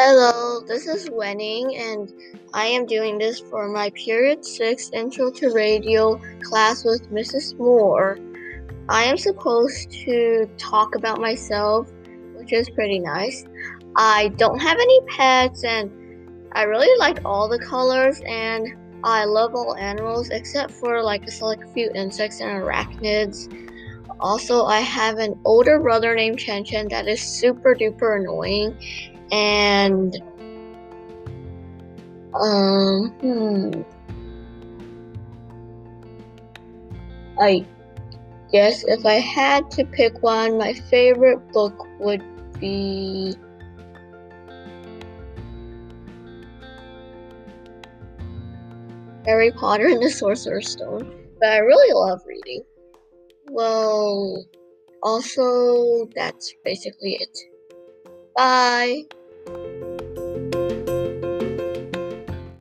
Hello, this is Wenning, and I am doing this for my Period 6 Intro to Radio class with Mrs. Moore. I am supposed to talk about myself, which is pretty nice. I don't have any pets, and I really like all the colors, and I love all animals except for like a select few insects and arachnids. Also, I have an older brother named Chen Chen that is super duper annoying and um hmm I guess if I had to pick one, my favorite book would be Harry Potter and the Sorcerer's Stone. But I really love reading. Well, also, that's basically it. Bye. Thank you.